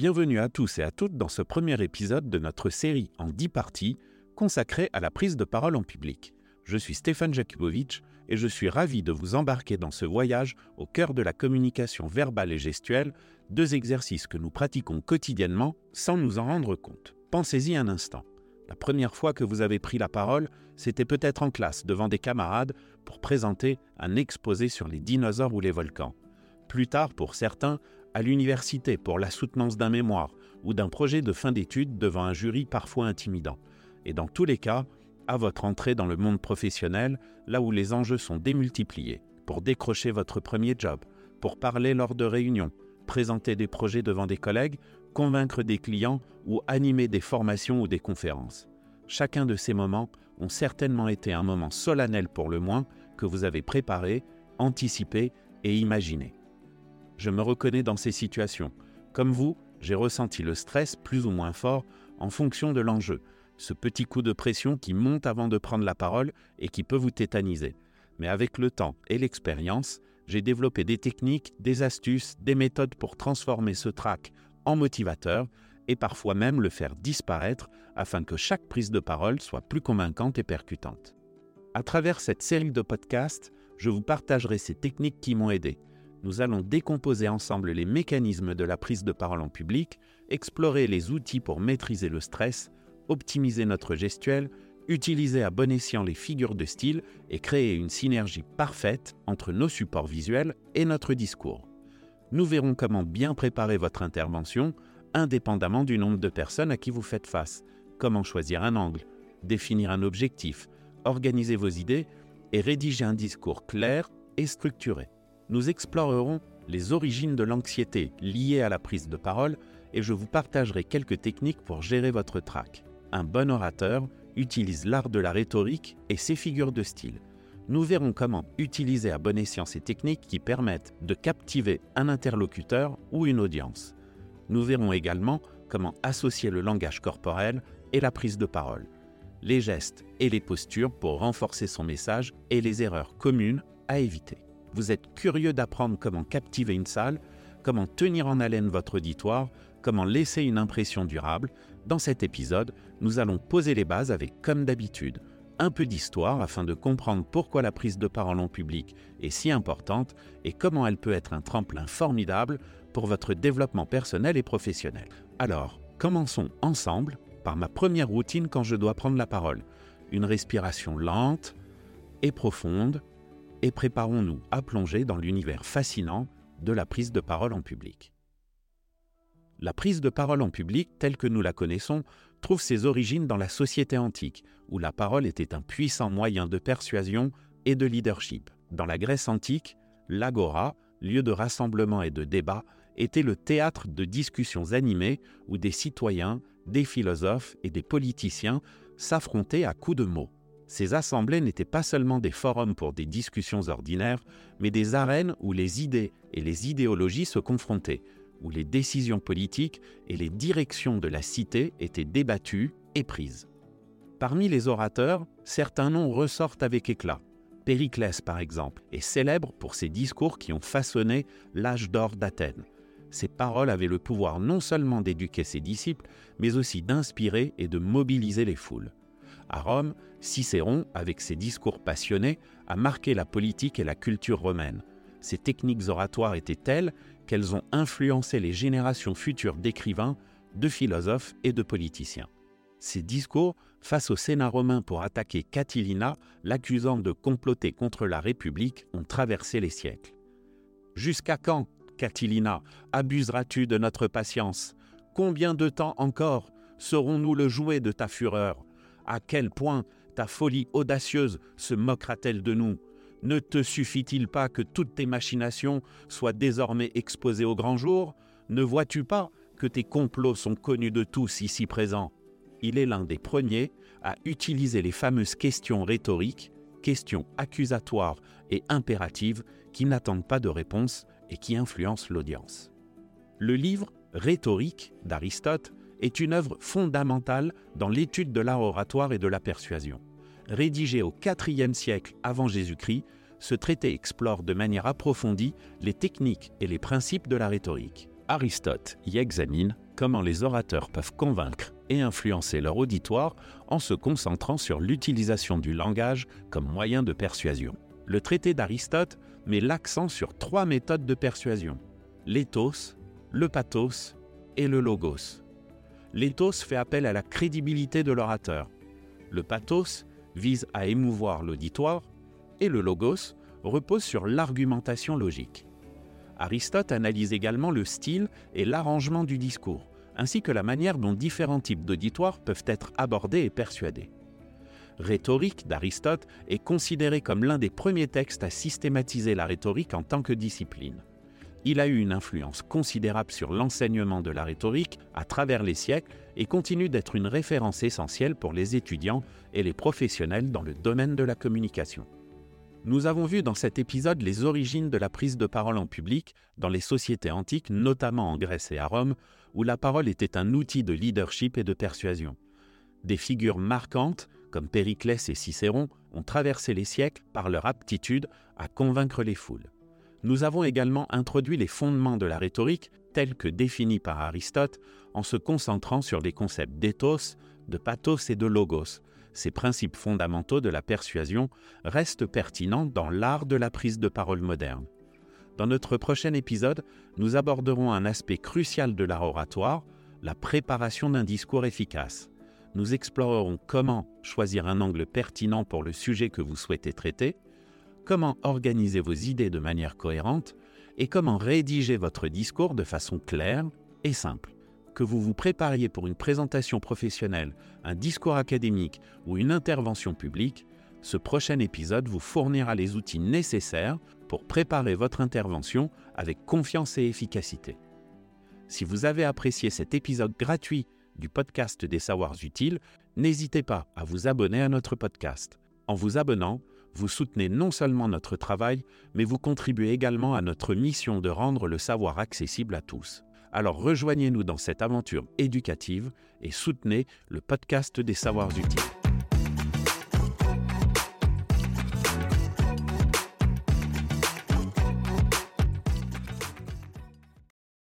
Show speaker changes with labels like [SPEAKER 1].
[SPEAKER 1] Bienvenue à tous et à toutes dans ce premier épisode de notre série en 10 parties consacrée à la prise de parole en public. Je suis Stéphane Jakubowicz et je suis ravi de vous embarquer dans ce voyage au cœur de la communication verbale et gestuelle, deux exercices que nous pratiquons quotidiennement sans nous en rendre compte. Pensez-y un instant. La première fois que vous avez pris la parole, c'était peut-être en classe devant des camarades pour présenter un exposé sur les dinosaures ou les volcans. Plus tard, pour certains, à l'université pour la soutenance d'un mémoire ou d'un projet de fin d'études devant un jury parfois intimidant. Et dans tous les cas, à votre entrée dans le monde professionnel, là où les enjeux sont démultipliés, pour décrocher votre premier job, pour parler lors de réunions, présenter des projets devant des collègues, convaincre des clients ou animer des formations ou des conférences. Chacun de ces moments ont certainement été un moment solennel pour le moins que vous avez préparé, anticipé et imaginé. Je me reconnais dans ces situations. Comme vous, j'ai ressenti le stress plus ou moins fort en fonction de l'enjeu, ce petit coup de pression qui monte avant de prendre la parole et qui peut vous tétaniser. Mais avec le temps et l'expérience, j'ai développé des techniques, des astuces, des méthodes pour transformer ce trac en motivateur et parfois même le faire disparaître afin que chaque prise de parole soit plus convaincante et percutante. À travers cette série de podcasts, je vous partagerai ces techniques qui m'ont aidé. Nous allons décomposer ensemble les mécanismes de la prise de parole en public, explorer les outils pour maîtriser le stress, optimiser notre gestuelle, utiliser à bon escient les figures de style et créer une synergie parfaite entre nos supports visuels et notre discours nous verrons comment bien préparer votre intervention indépendamment du nombre de personnes à qui vous faites face, comment choisir un angle, définir un objectif, organiser vos idées et rédiger un discours clair et structuré. Nous explorerons les origines de l'anxiété liée à la prise de parole et je vous partagerai quelques techniques pour gérer votre trac. Un bon orateur utilise l'art de la rhétorique et ses figures de style nous verrons comment utiliser à bon escient ces techniques qui permettent de captiver un interlocuteur ou une audience. Nous verrons également comment associer le langage corporel et la prise de parole, les gestes et les postures pour renforcer son message et les erreurs communes à éviter. Vous êtes curieux d'apprendre comment captiver une salle, comment tenir en haleine votre auditoire, comment laisser une impression durable. Dans cet épisode, nous allons poser les bases avec, comme d'habitude, un peu d'histoire afin de comprendre pourquoi la prise de parole en public est si importante et comment elle peut être un tremplin formidable pour votre développement personnel et professionnel. Alors, commençons ensemble par ma première routine quand je dois prendre la parole. Une respiration lente et profonde et préparons-nous à plonger dans l'univers fascinant de la prise de parole en public. La prise de parole en public, telle que nous la connaissons, trouve ses origines dans la société antique, où la parole était un puissant moyen de persuasion et de leadership. Dans la Grèce antique, l'agora, lieu de rassemblement et de débat, était le théâtre de discussions animées où des citoyens, des philosophes et des politiciens s'affrontaient à coups de mots. Ces assemblées n'étaient pas seulement des forums pour des discussions ordinaires, mais des arènes où les idées et les idéologies se confrontaient, où les décisions politiques et les directions de la cité étaient débattues et prises. Parmi les orateurs, certains noms ressortent avec éclat. Périclès, par exemple, est célèbre pour ses discours qui ont façonné l'âge d'or d'Athènes. Ses paroles avaient le pouvoir non seulement d'éduquer ses disciples, mais aussi d'inspirer et de mobiliser les foules. À Rome, Cicéron, avec ses discours passionnés, a marqué la politique et la culture romaine. Ses techniques oratoires étaient telles qu'elles ont influencé les générations futures d'écrivains, de philosophes et de politiciens. Ces discours, face au Sénat romain pour attaquer Catilina, l'accusant de comploter contre la République, ont traversé les siècles. Jusqu'à quand, Catilina, abuseras-tu de notre patience? Combien de temps encore serons-nous le jouet de ta fureur? À quel point ta folie audacieuse se moquera-t-elle de nous? Ne te suffit-il pas que toutes tes machinations soient désormais exposées au grand jour? Ne vois-tu pas que tes complots sont connus de tous ici présents? Il est l'un des premiers à utiliser les fameuses questions rhétoriques, questions accusatoires et impératives qui n'attendent pas de réponse et qui influencent l'audience. Le livre Rhétorique d'Aristote est une œuvre fondamentale dans l'étude de l'art oratoire et de la persuasion rédigé au IVe siècle avant Jésus-Christ, ce traité explore de manière approfondie les techniques et les principes de la rhétorique. Aristote y examine comment les orateurs peuvent convaincre et influencer leur auditoire en se concentrant sur l'utilisation du langage comme moyen de persuasion. Le traité d'Aristote met l'accent sur trois méthodes de persuasion l'éthos, le pathos et le logos. L'éthos fait appel à la crédibilité de l'orateur. Le pathos vise à émouvoir l'auditoire et le logos repose sur l'argumentation logique. Aristote analyse également le style et l'arrangement du discours, ainsi que la manière dont différents types d'auditoires peuvent être abordés et persuadés. Rhétorique d'Aristote est considéré comme l'un des premiers textes à systématiser la rhétorique en tant que discipline. Il a eu une influence considérable sur l'enseignement de la rhétorique à travers les siècles et continue d'être une référence essentielle pour les étudiants et les professionnels dans le domaine de la communication. Nous avons vu dans cet épisode les origines de la prise de parole en public dans les sociétés antiques, notamment en Grèce et à Rome, où la parole était un outil de leadership et de persuasion. Des figures marquantes, comme Périclès et Cicéron, ont traversé les siècles par leur aptitude à convaincre les foules. Nous avons également introduit les fondements de la rhétorique tels que définis par Aristote en se concentrant sur les concepts d'éthos, de pathos et de logos, ces principes fondamentaux de la persuasion restent pertinents dans l'art de la prise de parole moderne. Dans notre prochain épisode, nous aborderons un aspect crucial de l'art oratoire, la préparation d'un discours efficace. Nous explorerons comment choisir un angle pertinent pour le sujet que vous souhaitez traiter, comment organiser vos idées de manière cohérente et comment rédiger votre discours de façon claire et simple que vous vous prépariez pour une présentation professionnelle, un discours académique ou une intervention publique, ce prochain épisode vous fournira les outils nécessaires pour préparer votre intervention avec confiance et efficacité. Si vous avez apprécié cet épisode gratuit du podcast des savoirs utiles, n'hésitez pas à vous abonner à notre podcast. En vous abonnant, vous soutenez non seulement notre travail, mais vous contribuez également à notre mission de rendre le savoir accessible à tous. Alors rejoignez-nous dans cette aventure éducative et soutenez le podcast des savoirs utiles.